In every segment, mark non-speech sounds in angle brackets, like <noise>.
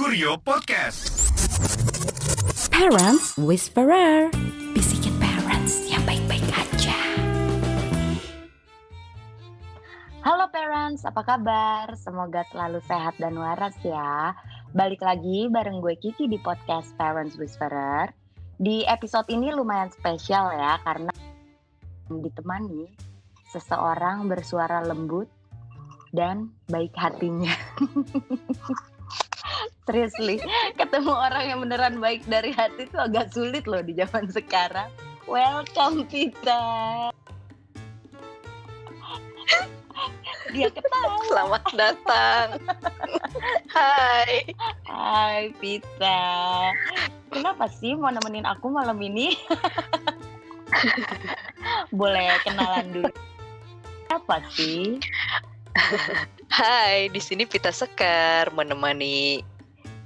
Kurio Podcast. Parents Whisperer. Bisikin parents yang baik-baik aja. Halo parents, apa kabar? Semoga selalu sehat dan waras ya. Balik lagi bareng gue Kiki di podcast Parents Whisperer. Di episode ini lumayan spesial ya Karena ditemani seseorang bersuara lembut dan baik hatinya <laughs> Seriously, <laughs> ketemu orang yang beneran baik dari hati itu agak sulit loh di zaman sekarang. Welcome Pita. Dia ketawa. Selamat datang. <laughs> Hai. Hai Pita. Kenapa sih mau nemenin aku malam ini? <laughs> Boleh kenalan dulu. Apa sih? Hai, di sini Pita Sekar menemani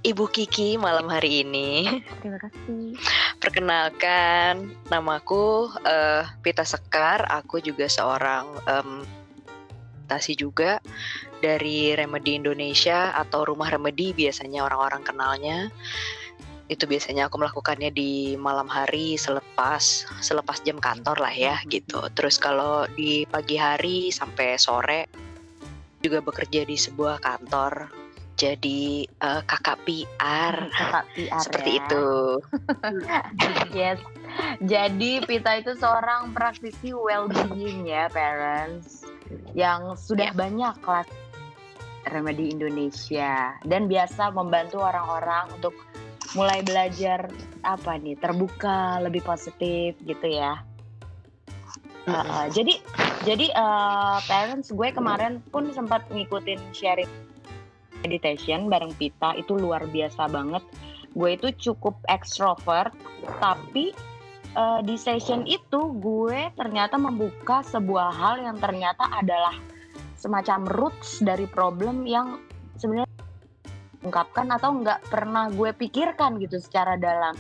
Ibu Kiki malam hari ini. Terima kasih. Perkenalkan, namaku uh, Pita Sekar. Aku juga seorang um, tasi juga dari Remedy Indonesia atau Rumah Remedy biasanya orang-orang kenalnya. Itu biasanya aku melakukannya di malam hari selepas selepas jam kantor lah ya gitu. Terus kalau di pagi hari sampai sore juga bekerja di sebuah kantor jadi uh, kakak PR. Kakak PR Seperti ya. itu. <laughs> yes. Jadi Pita itu seorang praktisi well-being ya, parents, yang sudah banyak kelas remedi Indonesia dan biasa membantu orang-orang untuk mulai belajar apa nih terbuka lebih positif gitu ya. Uh, uh, jadi jadi uh, parents gue kemarin pun sempat ngikutin sharing meditation bareng Pita itu luar biasa banget. Gue itu cukup ekstrovert, tapi uh, di session itu gue ternyata membuka sebuah hal yang ternyata adalah semacam roots dari problem yang sebenarnya ungkapkan atau nggak pernah gue pikirkan gitu secara dalam.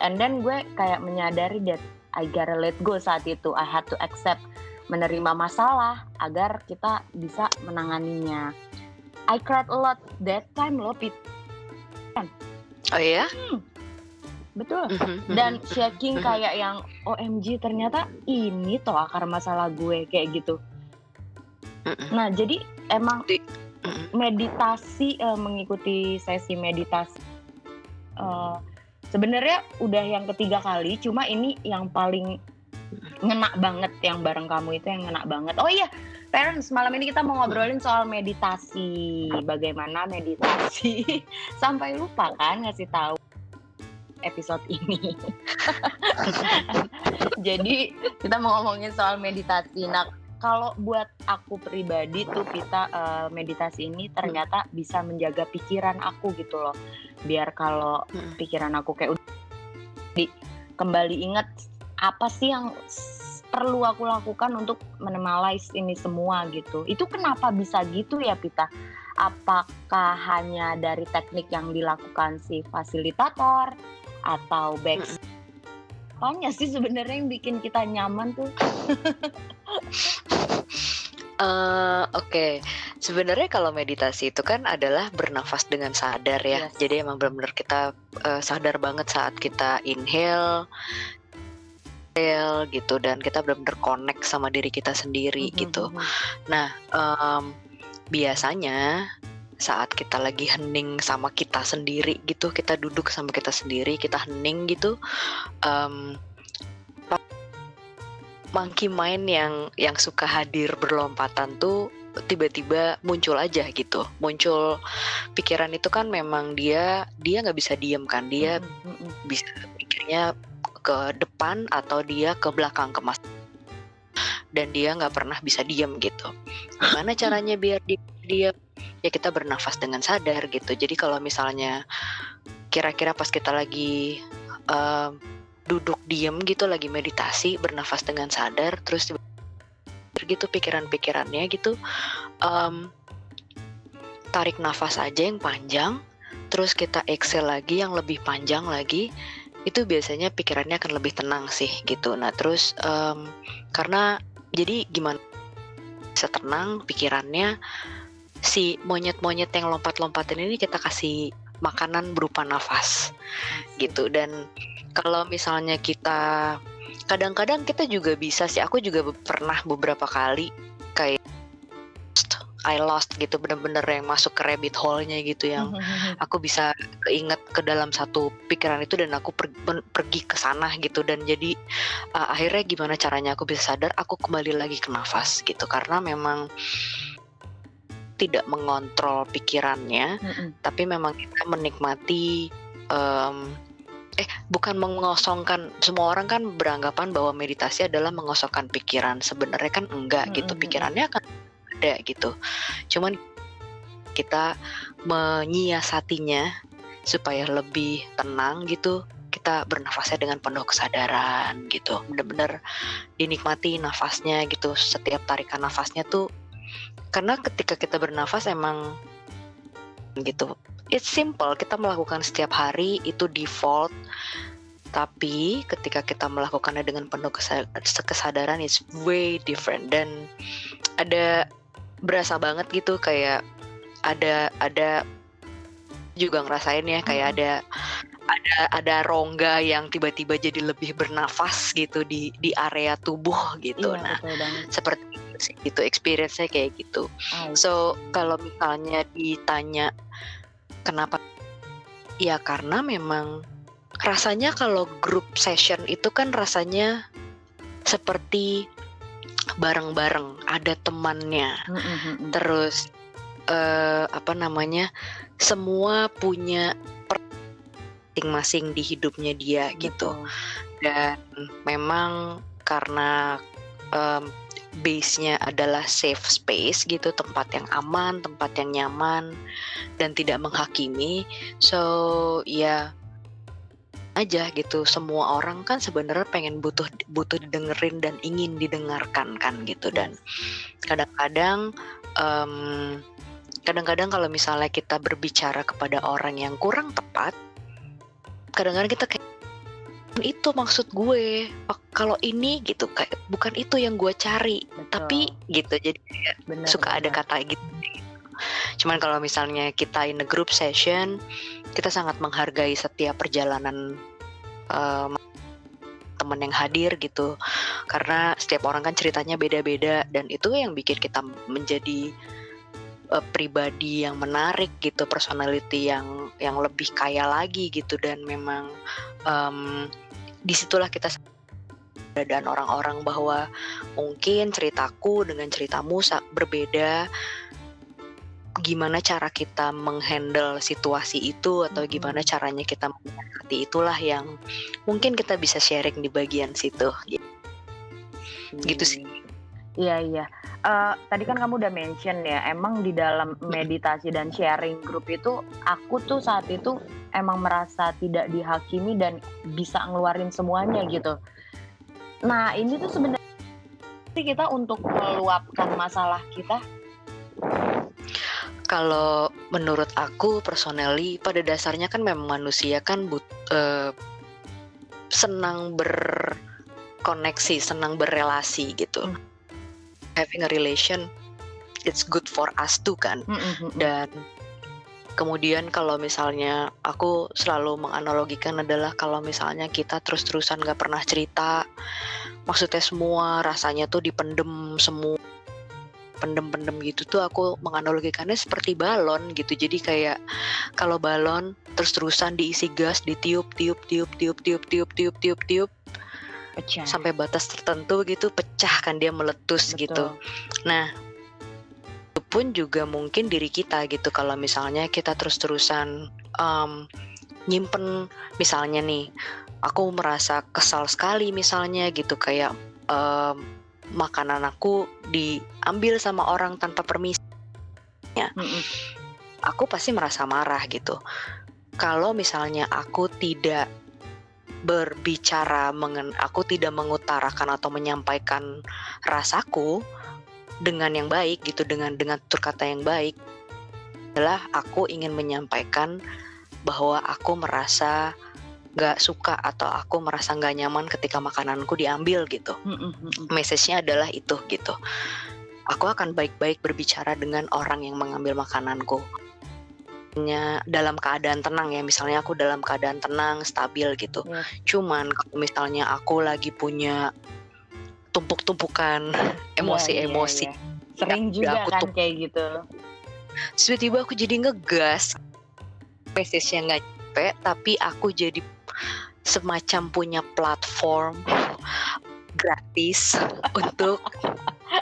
And then gue kayak menyadari that I gotta let go saat itu. I had to accept menerima masalah agar kita bisa menanganinya. I cried a lot that time loh, Pit. Oh ya? Betul. Mhm, Dan shaking mhm. kayak yang OMG ternyata ini toh akar masalah gue kayak gitu. Nah, jadi emang Di- meditasi eh, mengikuti sesi meditasi eh, sebenarnya udah yang ketiga kali, cuma ini yang paling ngena banget yang bareng kamu itu yang ngena banget. Oh iya, parents malam ini kita mau ngobrolin soal meditasi. Bagaimana meditasi? <laughs> Sampai lupa kan ngasih tahu episode ini. <laughs> Jadi kita mau ngomongin soal meditasi. Nah, kalau buat aku pribadi tuh kita eh, meditasi ini ternyata bisa menjaga pikiran aku gitu loh. Biar kalau pikiran aku kayak udah di kembali ingat apa sih yang perlu aku lakukan untuk menemalize ini semua gitu. Itu kenapa bisa gitu ya Pita? Apakah hanya dari teknik yang dilakukan si fasilitator atau back Apanya sih sebenarnya yang bikin kita nyaman tuh? <laughs> Eh, Oke, sebenarnya kalau meditasi itu kan adalah bernafas dengan sadar ya. Yes. Jadi emang benar-benar kita eh, sadar banget saat kita inhale, exhale gitu, dan kita benar-benar connect sama diri kita sendiri Mhm, gitu. mhm. Nah, em, biasanya saat kita lagi hening sama kita sendiri gitu, kita duduk sama kita sendiri, kita hening gitu, pa- monkey mind yang yang suka hadir berlompatan tuh tiba-tiba muncul aja gitu, muncul pikiran itu kan memang dia dia nggak bisa diem kan, dia Mhm, mhm. bisa pikirnya ke depan atau dia ke belakang ke mas dan dia nggak pernah bisa diem gitu. Gimana caranya biar dia ya kita bernafas dengan sadar gitu. Jadi kalau misalnya kira-kira pas kita lagi em, duduk diem gitu lagi meditasi bernafas dengan sadar terus gitu pikiran-pikirannya gitu em, tarik nafas aja yang panjang terus kita exhale lagi yang lebih panjang lagi itu biasanya pikirannya akan lebih tenang sih gitu. Nah terus em, karena jadi gimana bisa tenang pikirannya si monyet-monyet yang lompat-lompatin ini kita kasih makanan berupa nafas gitu dan kalau misalnya kita kadang-kadang kita juga bisa sih aku juga pernah beberapa kali kayak I lost gitu bener-bener yang masuk ke rabbit hole-nya gitu yang <laughs> aku bisa keinget ke dalam satu pikiran itu dan aku per, pergi ke sana gitu dan jadi uh, akhirnya gimana caranya aku bisa sadar aku kembali lagi ke nafas gitu karena memang tidak mengontrol pikirannya mm-hmm. tapi memang kita menikmati um, eh bukan mengosongkan semua orang kan beranggapan bahwa meditasi adalah mengosongkan pikiran sebenarnya kan enggak mm-hmm. gitu pikirannya akan ada gitu. Cuman kita menyiasatinya supaya lebih tenang gitu. Kita bernafasnya dengan penuh kesadaran gitu. Bener-bener dinikmati nafasnya gitu. Setiap tarikan nafasnya tuh karena ketika kita bernafas emang gitu it's simple. Kita melakukan setiap hari itu default. Tapi ketika kita melakukannya dengan penuh kesadaran it's way different. Dan ada berasa banget gitu kayak ada ada juga ngerasain ya kayak hmm. ada ada ada rongga yang tiba-tiba jadi lebih bernafas gitu di di area tubuh gitu. Iya, nah, seperti itu sih gitu experience-nya kayak gitu. Oh, so kalau misalnya ditanya kenapa ya karena memang rasanya kalau group session itu kan rasanya seperti bareng-bareng, ada temannya. Mm-hmm. Terus uh, apa namanya? Semua punya masing-masing di hidupnya dia gitu. Dan memang karena um, base-nya adalah safe space gitu, tempat yang aman, tempat yang nyaman dan tidak menghakimi. So, ya aja gitu. Semua orang kan sebenarnya pengen butuh butuh didengerin dan ingin didengarkan kan gitu. Dan kadang-kadang um, kadang-kadang kalau misalnya kita berbicara kepada orang yang kurang tepat kadang-kadang kita kayak itu maksud gue. Kalau ini gitu kayak bukan itu yang gue cari. Betul. tapi gitu jadi bener, suka bener. ada kata gitu. Cuman kalau misalnya kita in a group session kita sangat menghargai setiap perjalanan um, teman yang hadir gitu. Karena setiap orang kan ceritanya beda-beda dan itu yang bikin kita menjadi uh, pribadi yang menarik gitu personality yang yang lebih kaya lagi gitu. Dan memang um, di situlah kita dan orang-orang bahwa mungkin ceritaku dengan ceritamu berbeda gimana cara kita menghandle situasi itu atau gimana caranya kita mengerti itulah yang mungkin kita bisa sharing di bagian situ. Gitu, gitu sih. Iya iya. Uh, tadi kan kamu udah mention ya emang di dalam meditasi dan sharing grup itu aku tuh saat itu emang merasa tidak dihakimi dan bisa ngeluarin semuanya gitu. Nah ini tuh sebenarnya kita untuk meluapkan masalah kita kalau menurut aku personally pada dasarnya kan memang manusia kan but, uh, senang berkoneksi, senang berrelasi gitu. Mm. Having a relation it's good for us too kan. Mm -hmm. Dan kemudian kalau misalnya aku selalu menganalogikan adalah kalau misalnya kita terus-terusan gak pernah cerita, maksudnya semua rasanya tuh dipendem semua pendem-pendem gitu tuh aku menganalogikannya seperti balon gitu. Jadi kayak kalau balon terus-terusan diisi gas ditiup tiup tiup tiup tiup tiup tiup tiup tiup. Pecah. sampai batas tertentu gitu pecah kan dia meletus Betul. gitu. Nah itu pun juga mungkin diri kita gitu. Kalau misalnya kita terus-terusan um, nyimpen misalnya nih aku merasa kesal sekali misalnya gitu. Kayak um, makanan aku diambil sama orang tanpa permisi ya mm -mm. aku pasti merasa marah gitu kalau misalnya aku tidak berbicara mengen aku tidak mengutarakan atau menyampaikan rasaku dengan yang baik gitu dengan dengan tutur kata yang baik adalah aku ingin menyampaikan bahwa aku merasa nggak suka atau aku merasa nggak nyaman ketika makananku diambil gitu. Message-nya adalah itu gitu. Aku akan baik-baik berbicara dengan orang yang mengambil makananku. dalam keadaan tenang ya misalnya aku dalam keadaan tenang stabil gitu Yes. cuman kalau misalnya aku lagi punya tumpuk-tumpukan Iya, emosi-emosi iya, iya. Sering Ya, juga aku kan kayak gitu. Tiba-tiba aku jadi ngegas message-nya nggak nyampe tapi aku jadi semacam punya platform gratis untuk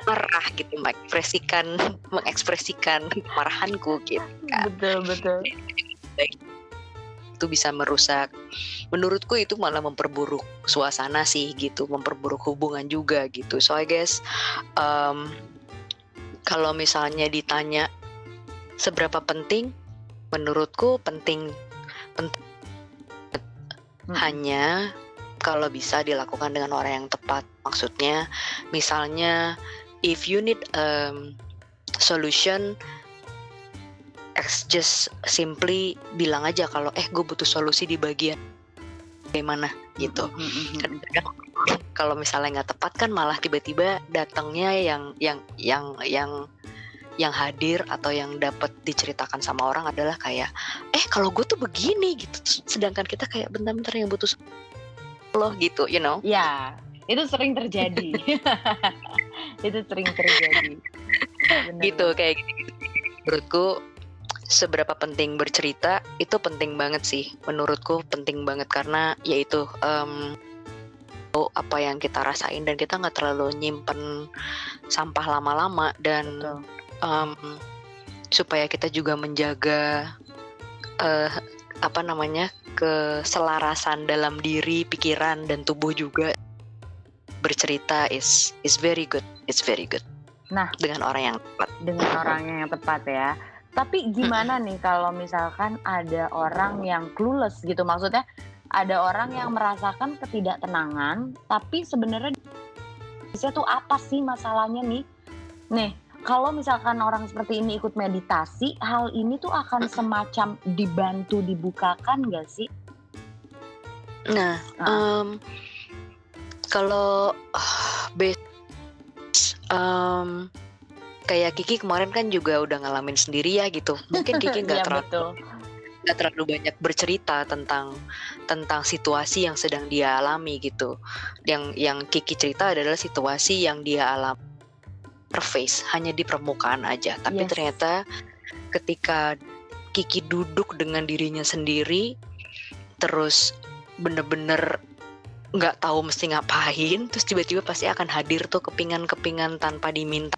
marah gitu mengekspresikan mengekspresikan kemarahanku gitu kan. Betul betul. itu bisa merusak menurutku itu malah memperburuk suasana sih gitu memperburuk hubungan juga gitu so I guess um, kalau misalnya ditanya seberapa penting menurutku penting Mm-mm. hanya kalau bisa dilakukan dengan orang yang tepat maksudnya misalnya if you need um, solution just simply bilang aja kalau eh gue butuh solusi di bagian bagaimana gitu Mm-mm. kadang-kadang kalau misalnya nggak tepat kan malah tiba-tiba datangnya yang yang yang yang yang hadir atau yang dapat diceritakan sama orang adalah kayak eh kalau gue tuh begini gitu sedangkan kita kayak bentar-bentar yang butuh loh gitu you know Ya, itu sering terjadi. <laughs> itu sering terjadi. Bener. gitu kayak gitu, menurutku seberapa penting bercerita itu penting banget sih menurutku penting banget karena yaitu tahu apa yang kita rasain dan kita nggak terlalu nyimpen sampah lama-lama dan Betul. Em, supaya kita juga menjaga eh, apa namanya keselarasan dalam diri pikiran dan tubuh juga bercerita is is very good it's very good Nah. dengan orang yang tepat dengan orangnya yang tepat ya. Tapi gimana nih kalau misalkan ada orang yang clueless gitu maksudnya ada orang yang merasakan ketidaktenangan tapi sebenarnya bisa tuh apa sih masalahnya nih? Nih, kalau misalkan orang seperti ini ikut meditasi, hal ini tuh akan semacam dibantu dibukakan gak sih? Nah, Ah. em, kalau base em, kayak Kiki kemarin kan juga udah ngalamin sendiri ya gitu. Mungkin Kiki <laughs> nggak Iya, terlalu nggak terlalu banyak bercerita tentang tentang situasi yang sedang dia alami gitu. Yang yang Kiki cerita adalah situasi yang dia alami surface, hanya di permukaan aja. Tapi Yes. ternyata ketika Kiki duduk dengan dirinya sendiri, terus bener-bener nggak tahu mesti ngapain, terus tiba-tiba pasti akan hadir tuh kepingan-kepingan tanpa diminta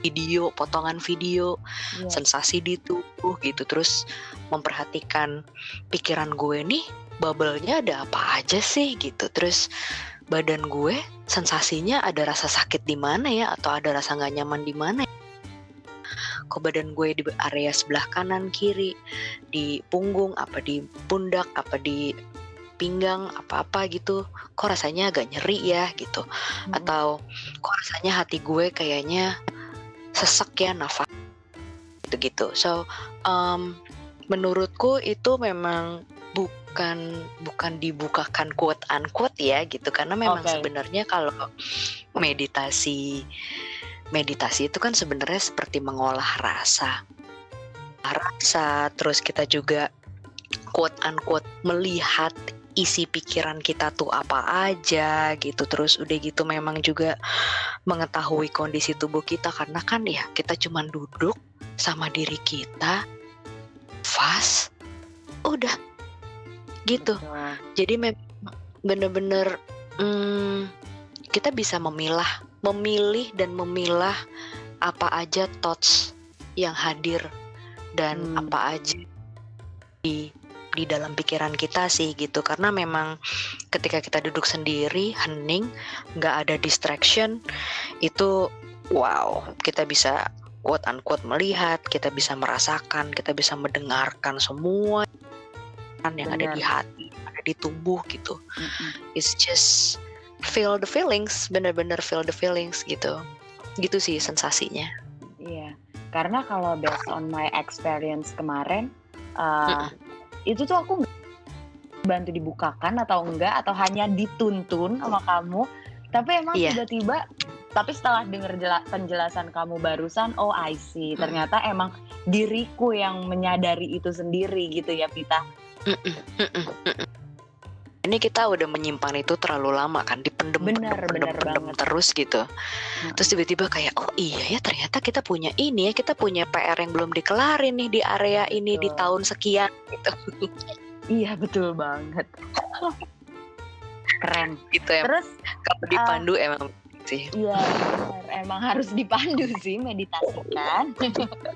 video, potongan video, Iya. sensasi di tubuh gitu, terus memperhatikan pikiran gue nih, bubble-nya ada apa aja sih gitu, terus badan gue sensasinya ada rasa sakit di mana ya atau ada rasa nggak nyaman di mana ya? kok badan gue di area sebelah kanan kiri di punggung apa di pundak apa di pinggang apa-apa gitu kok rasanya agak nyeri ya gitu Mm-mm. atau kok rasanya hati gue kayaknya sesek ya nafas gitu-gitu so um, menurutku itu memang bukan bukan dibukakan quote unquote ya gitu. Karena memang Oke. sebenarnya kalau meditasi meditasi itu kan sebenarnya seperti mengolah rasa. Rasa terus kita juga quote unquote melihat isi pikiran kita tuh apa aja gitu. Terus udah gitu memang juga mengetahui kondisi tubuh kita. Karena kan ya kita cuman duduk sama diri kita fast udah gitu Betul. jadi memang bener-bener hmm, kita bisa memilah memilih dan memilah apa aja thoughts yang hadir dan Hmm. apa aja di di dalam pikiran kita sih gitu karena memang ketika kita duduk sendiri hening nggak ada distraction itu wow kita bisa quote unquote melihat kita bisa merasakan kita bisa mendengarkan semua yang ada Benar. di hati ada di tubuh gitu Mm-mm. it's just feel the feelings bener-bener feel the feelings gitu gitu sih sensasinya Iya, karena kalau based on my experience kemarin, uh, itu tuh aku bantu dibukakan atau enggak atau hanya dituntun sama kamu, tapi emang Iya. tiba-tiba, tapi setelah dengar jela- penjelasan kamu barusan, oh I see, ternyata emang diriku yang menyadari itu sendiri gitu ya Pita. Mm-mm, mm-mm, mm-mm. Ini kita udah menyimpan itu terlalu lama kan, dipendem, Bener, pendem, bener pendem, pendem banget. terus gitu. Terus tiba-tiba kayak, oh iya ya ternyata kita punya ini ya, kita punya PR yang belum dikelarin nih di area ini di Betul. tahun sekian gitu. Iya betul banget. <laughs> Keren. gitu ya. Terus Kalau dipandu emang sih. Iya emang harus dipandu sih meditasikan.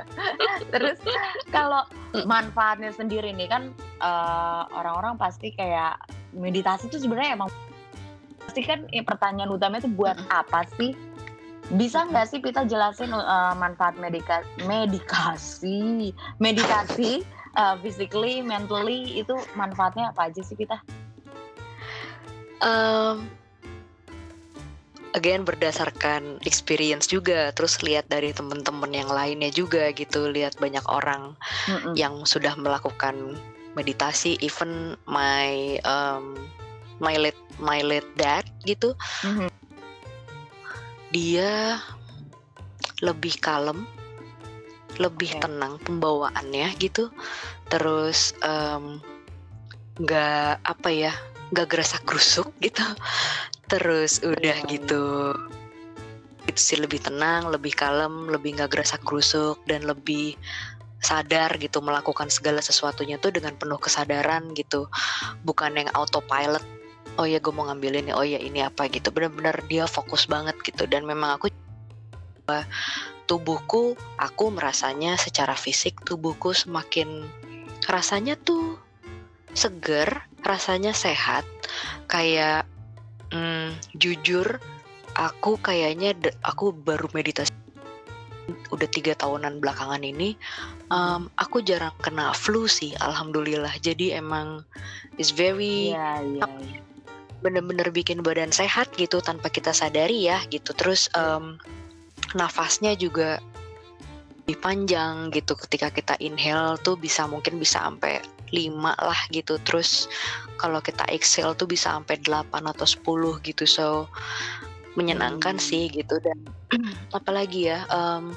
<laughs> Terus kalau manfaatnya sendiri nih kan eh, orang-orang pasti kayak meditasi itu sebenarnya emang pasti kan eh, pertanyaan utamanya itu buat apa sih? Bisa nggak sih kita jelasin eh, manfaat medika medikasi meditasi eh, physically, mentally itu manfaatnya apa aja sih kita? Em, again berdasarkan experience juga, terus lihat dari teman-teman yang lainnya juga gitu, lihat banyak orang Mm-mm. yang sudah melakukan meditasi, even my um, my late my late dad gitu, Mhm. dia lebih kalem, lebih Oke. tenang pembawaannya gitu, terus em, nggak apa ya, nggak gerasak gerusuk gitu, terus udah Iya. gitu itu sih lebih tenang, lebih kalem, lebih nggak gerasak gerusuk dan lebih sadar gitu melakukan segala sesuatunya tuh dengan penuh kesadaran gitu, bukan yang autopilot. Oh ya gue mau ngambil ini, oh ya ini apa gitu. Bener-bener dia fokus banget gitu dan memang aku tubuhku, aku merasanya secara fisik tubuhku semakin rasanya tuh seger, rasanya sehat, kayak hmm, jujur aku kayaknya aku baru meditasi udah tiga tahunan belakangan ini. Um, aku jarang kena flu sih alhamdulillah. Jadi emang is very Iya, iya, iya. bener-bener bikin badan sehat gitu tanpa kita sadari ya gitu. Terus em, nafasnya juga lebih panjang gitu ketika kita inhale tuh bisa mungkin bisa sampai 5 lah gitu terus kalau kita exhale tuh bisa sampai 8 atau 10 gitu so menyenangkan Hmm. sih gitu dan <clears throat> apalagi ya em,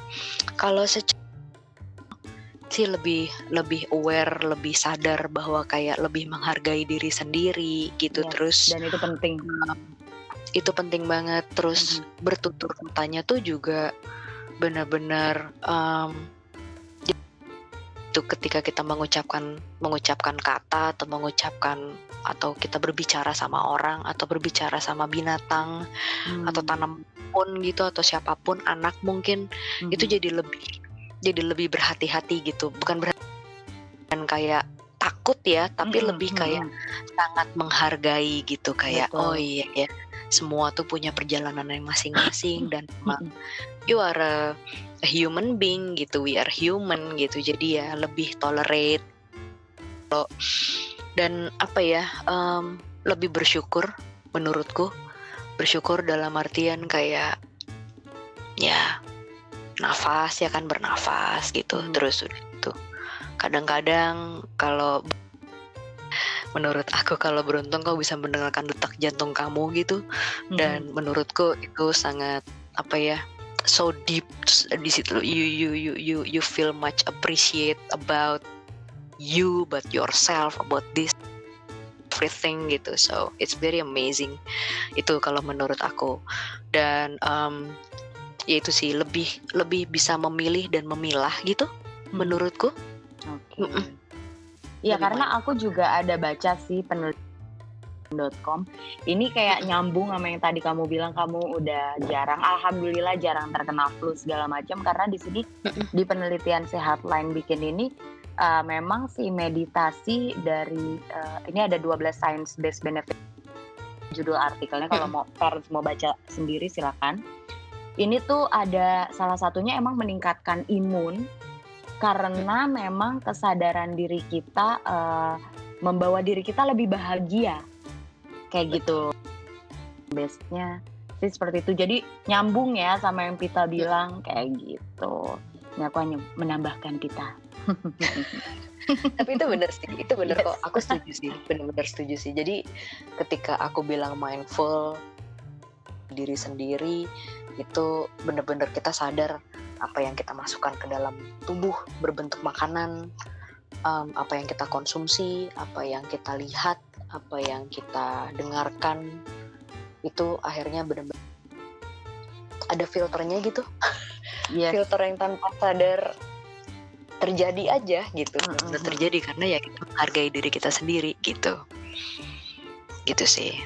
kalau secara sih lebih lebih aware lebih sadar bahwa kayak lebih menghargai diri sendiri gitu Yes, terus dan itu penting. itu penting banget terus Mhm. bertutur katanya tuh juga benar-benar em, itu ketika kita mengucapkan mengucapkan kata atau mengucapkan atau kita berbicara sama orang atau berbicara sama binatang Hmm. atau tanam pun gitu atau siapa pun anak mungkin Mhm. itu jadi lebih jadi lebih berhati-hati gitu bukan berhati bukan kayak takut ya tapi Mm-mm, lebih kayak mm-mm. sangat menghargai gitu kayak Betul. oh iya ya semua tuh punya perjalanan yang masing-masing dan emang Mm-mm. you are a, a human being gitu we are human gitu. Jadi ya lebih tolerate. Lo- dan apa ya em, lebih bersyukur menurutku. Bersyukur dalam artian kayak ya nafas ya kan bernafas gitu. Hmm. terus udah itu kadang-kadang kalau menurut aku kalau beruntung kau bisa mendengarkan detak jantung kamu gitu. Mhm. dan menurutku itu sangat apa ya so deep Terus di situ you you you you you feel much appreciate about you but yourself about this everything gitu so it's very amazing itu kalau menurut aku dan um, ya itu sih lebih lebih bisa memilih dan memilah gitu Mhm. menurutku Oke. Mm-mm. Ya Lebih karena aku juga ada baca sih penelitian.com. Ini kayak nyambung sama yang tadi kamu bilang kamu udah jarang, alhamdulillah jarang terkena flu segala macam karena di sini di penelitian sehat lain bikin ini uh, memang si meditasi dari uh, ini ada 12 science based benefit judul artikelnya. Kalau mau parents mau baca sendiri silakan. Ini tuh ada salah satunya emang meningkatkan imun karena memang kesadaran diri kita eh, membawa diri kita lebih bahagia kayak gitu. Bestnya sih seperti itu. Jadi nyambung ya sama yang Pita bilang kayak gitu. Ini aku hanya menambahkan Pita <laughs> tapi itu bener sih itu bener Yes. kok. Aku setuju sih bener-bener setuju sih. Jadi ketika aku bilang mindful diri sendiri itu bener-bener kita sadar apa yang kita masukkan ke dalam tubuh berbentuk makanan um, apa yang kita konsumsi apa yang kita lihat apa yang kita dengarkan itu akhirnya benar-benar ada filternya gitu. Yes. filter yang tanpa sadar terjadi aja gitu. Mm, mm, benar mm. terjadi karena ya kita menghargai diri kita sendiri gitu. Gitu sih.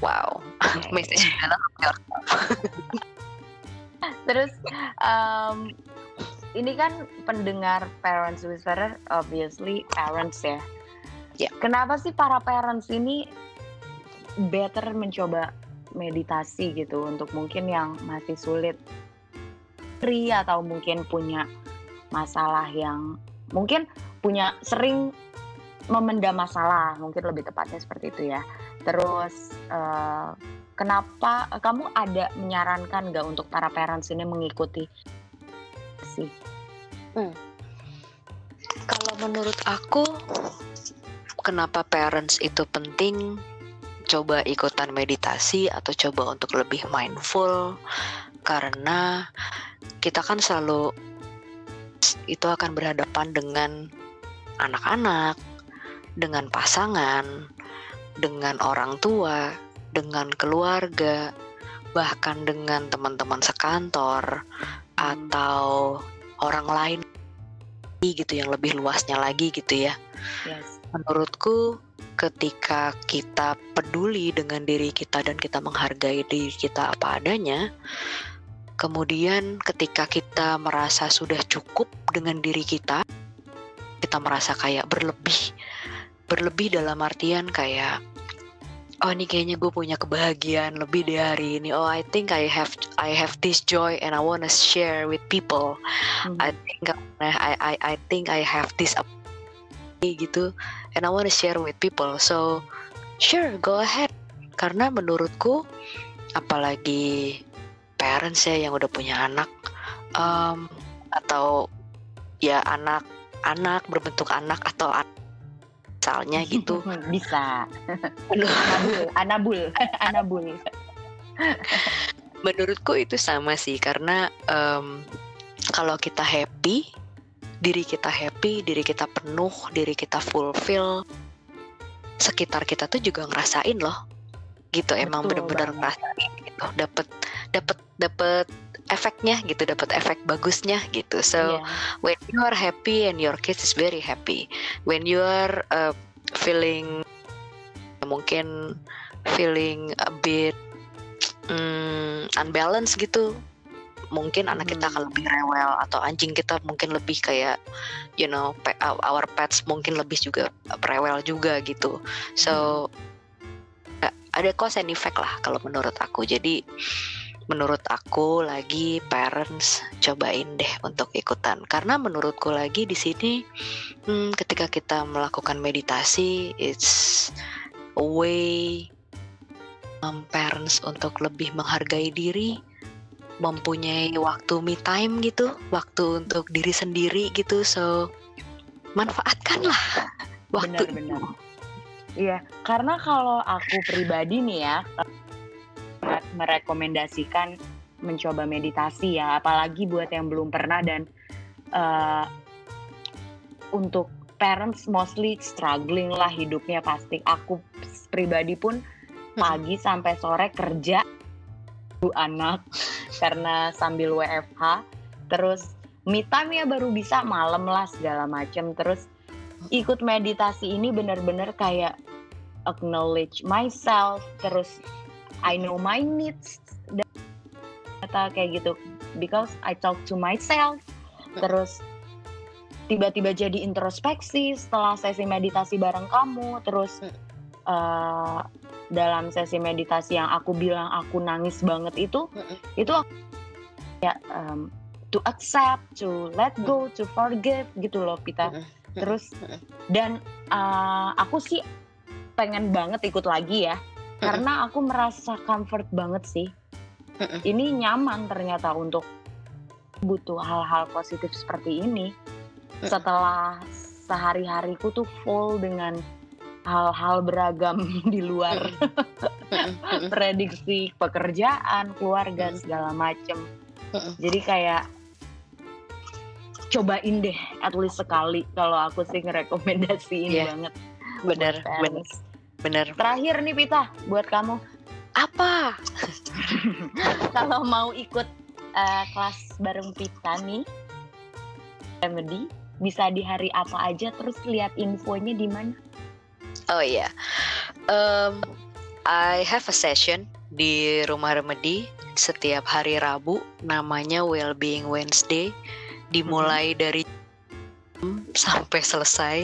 Wow. <laughs> Message <laughs> Terus um, ini kan pendengar Parents Whisperer obviously parents ya. Ya. Kenapa sih para parents ini better mencoba meditasi gitu untuk mungkin yang masih sulit free atau mungkin punya masalah yang mungkin punya sering memendam masalah mungkin lebih tepatnya seperti itu ya. Terus eh, kenapa kamu ada menyarankan nggak untuk para parents ini mengikuti sih? Kalau menurut aku, kenapa parents itu penting? Coba ikutan meditasi atau coba untuk lebih mindful, karena kita kan selalu itu akan berhadapan dengan anak-anak, dengan pasangan, dengan orang tua, dengan keluarga, bahkan dengan teman-teman sekantor atau orang lain gitu yang lebih luasnya lagi gitu ya. Yes. Menurutku ketika kita peduli dengan diri kita dan kita menghargai diri kita apa adanya, kemudian ketika kita merasa sudah cukup dengan diri kita, kita merasa kayak berlebih. Berlebih dalam artian kayak oh ini kayaknya gue punya kebahagiaan lebih dari hari ini. Oh I think I have I have this joy and I wanna share with people. Mhm. I think I I I think I have this gitu and I want to share with people so sure go ahead karena menurutku apalagi parents ya yang udah punya anak um, atau ya anak anak berbentuk anak atau an- misalnya <laughs> gitu Bisa. Anabul, anabul, <laughs> anabul. menurutku itu sama sih karena em, kalau kita happy diri kita happy diri kita penuh diri kita fulfill sekitar kita tuh juga ngerasain loh gitu emang Betul bener-bener banget. ngerasain gitu dapat dapat dapat efeknya gitu dapat efek bagusnya gitu so Iya. when you are happy and your kids is very happy when you are uh, feeling mungkin feeling a bit mm, unbalanced gitu mungkin anak kita akan Hmm. lebih rewel atau anjing kita mungkin lebih kayak you know pe- our pets mungkin lebih juga rewel juga gitu. So uh, ada cause and effect lah kalau menurut aku. Jadi menurut aku lagi parents cobain deh untuk ikutan. Karena menurutku lagi di sini hmm, ketika kita melakukan meditasi it's a way um, parents untuk lebih menghargai diri mempunyai waktu me time gitu waktu untuk diri sendiri gitu so manfaatkanlah <laughs> waktu Benar-benar. itu. Iya, karena kalau aku pribadi nih ya sangat merekomendasikan mencoba meditasi ya, apalagi buat yang belum pernah dan eh, untuk parents mostly struggling lah hidupnya pasti. Aku pribadi pun pagi sampai sore kerja anak <laughs> karena sambil WFH terus me time ya baru bisa malam lah segala macem. Terus ikut meditasi ini benar-benar kayak acknowledge myself terus I know my needs dan kata kayak gitu. Because I talk to myself. Terus tiba-tiba jadi introspeksi setelah sesi meditasi bareng kamu. Terus eh, dalam sesi meditasi yang aku bilang aku nangis banget itu Mm-mm. itu aku ya um, to accept to let go to forgive gitu loh Pita. Mm-mm. terus dan uh, aku sih pengen banget ikut lagi ya karena aku merasa comfort banget sih. Ini nyaman ternyata untuk butuh hal-hal positif seperti ini. Setelah sehari-hariku tuh full dengan hal-hal beragam <laughs> di luar. Prediksi pekerjaan keluarga segala macem. Jadi kayak cobain deh at least sekali. Kalau aku sih ngerekomendasiin Iya. banget. Bener buat bener. Terakhir nih Pita buat kamu. Apa? <laughs> Kalau mau ikut eh, kelas bareng Pita nih Remedy bisa di hari apa aja terus lihat infonya di mana Oh iya, Em, I have a session di rumah remedi setiap hari Rabu, namanya Wellbeing Wednesday, dimulai dari sampai selesai.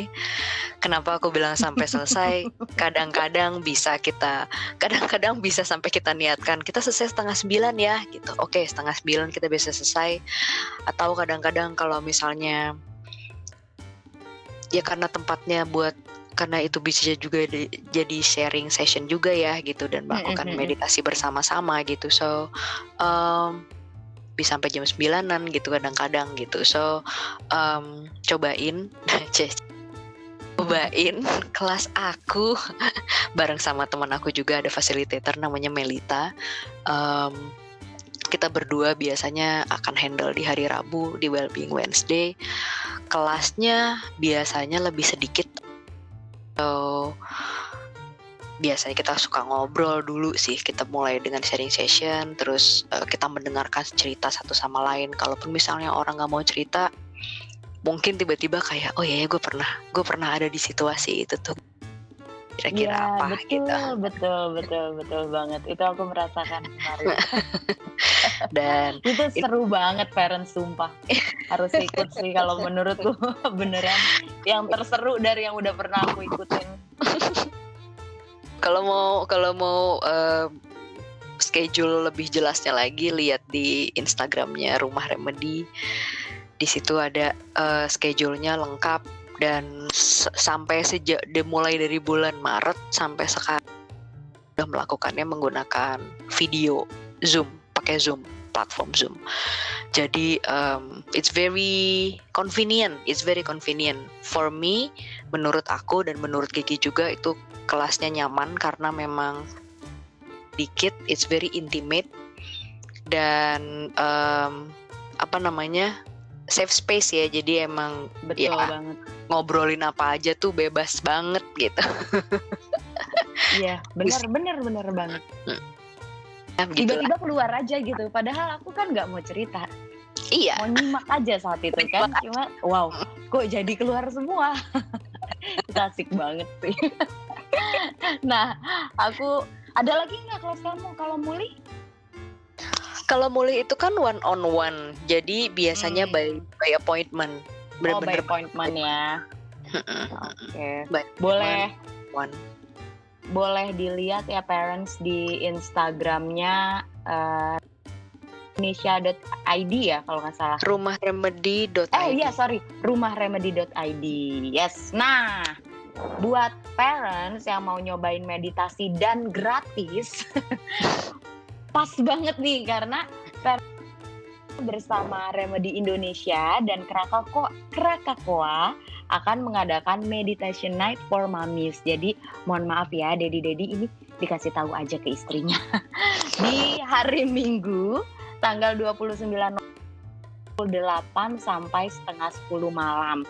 Kenapa aku bilang sampai selesai? Kadang-kadang bisa kita, kadang-kadang bisa sampai kita niatkan kita selesai setengah sembilan ya, gitu. Oke, setengah sembilan kita bisa selesai. Atau kadang-kadang kalau misalnya ya karena tempatnya buat karena itu bisa juga di- jadi sharing session juga ya gitu. Dan melakukan Mm, meditasi bersama-sama gitu. So um, bisa sampai jam 9-an gitu kadang-kadang gitu. So um, cobain. <laughs> Cobain <laughs> kelas aku <laughs> bareng sama teman aku juga ada facilitator namanya Melita. Em, kita berdua biasanya akan handle di hari Rabu di Wellbeing Wednesday. Kelasnya biasanya lebih sedikit So, biasanya kita suka ngobrol dulu sih. Kita mulai dengan sharing session, terus eh, kita mendengarkan cerita satu sama lain. Kalaupun misalnya orang nggak mau cerita, mungkin tiba-tiba kayak, oh iya ya gue pernah, gue pernah ada di situasi itu tuh. Kira-kira Iya, apa betul, gitu. betul, betul, betul banget. Itu aku merasakan kemarin. <laughs> Dan itu seru banget parents sumpah. Harus ikut sih kalau menurutku <laughs> beneran yang terseru dari yang udah pernah aku ikutin. kalau mau kalau mau eh, schedule lebih jelasnya lagi lihat di Instagramnya Rumah Remedy di situ ada eh, schedule-nya lengkap dan sampai sejak dimulai dari bulan Maret sampai sekarang sudah melakukannya menggunakan video Zoom pakai Zoom platform Zoom jadi um, it's very convenient it's very convenient for me menurut aku dan menurut Gigi juga itu kelasnya nyaman karena memang dikit, it's very intimate dan em, apa namanya safe space ya. Jadi emang Betul Iya. banget. Ngobrolin apa aja tuh bebas banget gitu. Iya, bener, bener, bener banget. Nah, gitu. Tiba-tiba keluar aja gitu. Padahal aku kan nggak mau cerita, Iya, mau nyimak aja saat itu kan. Cuma, wow, kok jadi keluar semua. <laughs> Itu asik banget sih. nah, aku ada lagi nggak kelas kamu kalau muli? kalau mulai itu kan one on one. Jadi biasanya Hmm. by by appointment. Oh, by appointment ya. Oke. By Boleh one. boleh dilihat ya parents di Instagramnya eh, Indonesia.id ya kalau nggak salah. Rumahremedy.id. Eh iya sorry, rumahremedy.id. Yes. Nah, buat parents yang mau nyobain meditasi dan gratis, <laughs> pas banget nih karena parents bersama Remedy Indonesia dan Krakako Krakakoa akan mengadakan meditation night for mommies. Jadi mohon maaf ya, dedi-dedi ini dikasih tahu aja ke istrinya. <laughs> Di hari Minggu tanggal 29 8 sampai setengah 10 malam.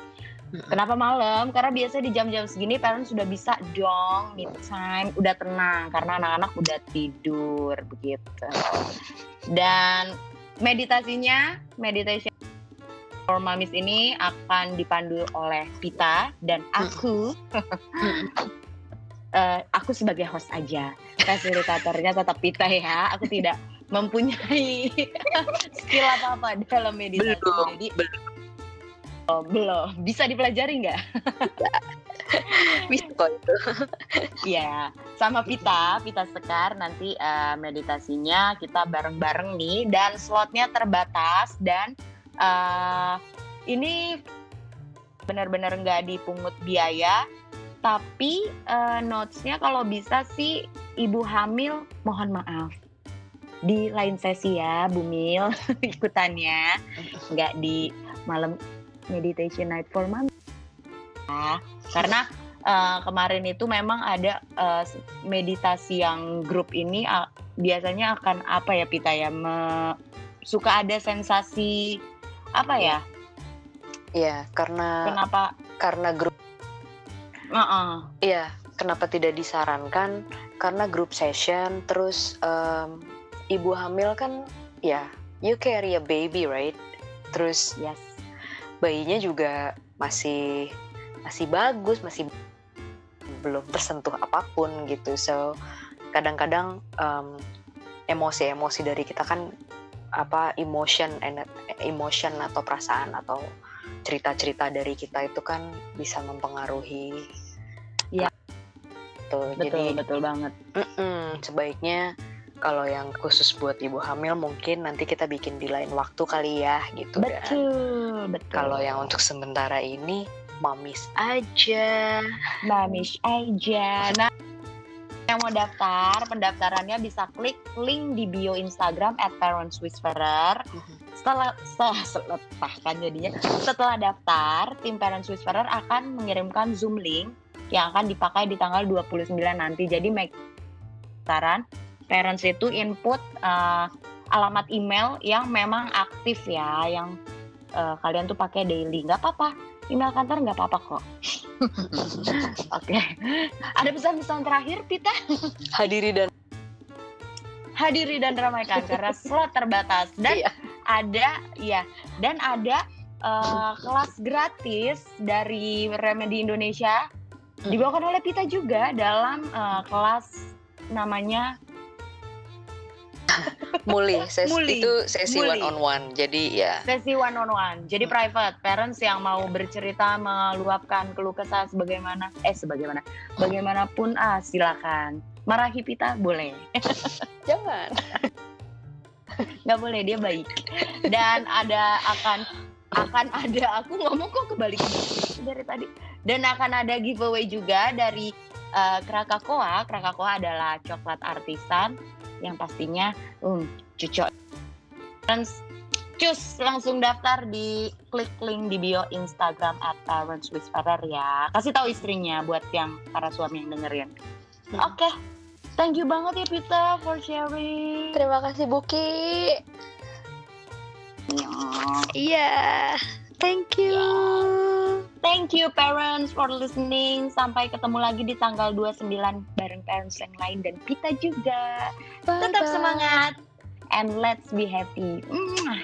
Kenapa malam? Karena biasa di jam-jam segini parents sudah bisa dong me time, udah tenang karena anak-anak udah tidur begitu. Dan meditasinya, meditation for mommies ini akan dipandu oleh Pita dan aku. <laughs> Eh, aku sebagai host aja. Fasilitatornya tetap Pita ya. Aku tidak mempunyai <laughs> skill apa-apa dalam meditasi. Belum, Jadi belum. Oh, belum. Bisa dipelajari nggak? <laughs> Bisa kok itu. Iya, sama Pita, Pita Sekar nanti eh, meditasinya kita bareng-bareng nih dan slotnya terbatas dan eh, ini benar-benar nggak dipungut biaya, tapi eh, notesnya kalau bisa sih ibu hamil mohon maaf di lain sesi ya Bu Mil <laughs> ikutannya nggak di malam meditation night for mom ya karena eh, kemarin itu memang ada eh, meditasi yang grup ini ah, biasanya akan apa ya Pita ya me- suka ada sensasi apa ya Iya, karena Kenapa? karena grup Heeh. Iya, kenapa tidak disarankan? Karena group session, terus em, ibu hamil kan, ya, you carry a baby, right? Terus Yes. Bayinya juga masih masih bagus, masih belum tersentuh apa pun gitu. So kadang-kadang em, emosi-emosi dari kita kan apa emotion, emotion atau perasaan atau cerita-cerita dari kita itu kan bisa mempengaruhi. Tuh, Betul, jadi betul banget. Mm-mm, sebaiknya kalau yang khusus buat ibu hamil mungkin nanti kita bikin di lain waktu kali ya gitu kan. Betul, betul. Kalau yang untuk sementara ini mamis aja. Mamish aja. Nah, yang mau daftar, pendaftarannya bisa klik link di bio Instagram at Parents Whisperer. Setelah, setelah, setelah kan jadinya, setelah daftar, tim Parents Whisperer akan mengirimkan Zoom link yang akan dipakai di tanggal 29 nanti. Jadi make parents itu input eh, alamat email yang memang aktif ya, yang eh, kalian tuh pakai daily. Nggak apa-apa, email kantor nggak apa-apa kok. <laughs> Oke, ada pesan-pesan terakhir, Pita? Hadiri dan Hadiri dan ramaikan karena <laughs> slot terbatas dan Iya. ada, ya, dan ada eh, kelas gratis dari Remedy Indonesia dibawakan oleh Pita juga dalam eh, kelas namanya Muli, ses- Muli. itu sesi Muli. one on one. Jadi ya sesi one on one. Jadi Hmm. private parents yang mau bercerita meluapkan keluh kesah sebagaimana eh sebagaimana bagaimanapun ah silakan. Marahi Pita boleh. <laughs> jangan. nggak boleh dia baik dan ada akan akan ada aku ngomong kok kebalik dari tadi dan akan ada giveaway juga dari uh, Krakakoa Krakakoa adalah coklat artisan yang pastinya um cucok dan cus langsung daftar di klik link di bio Instagram at Parents Whisperer ya kasih tahu istrinya buat yang para suami yang dengerin Hmm. oke thank you banget ya Pita for sharing Terima kasih Buki. Ya. Iya. Thank you. Thank you parents for listening. Sampai ketemu lagi di tanggal 29 bareng parents yang lain dan Pita juga. Tetap Bye-bye. semangat and let's be happy. Mwah.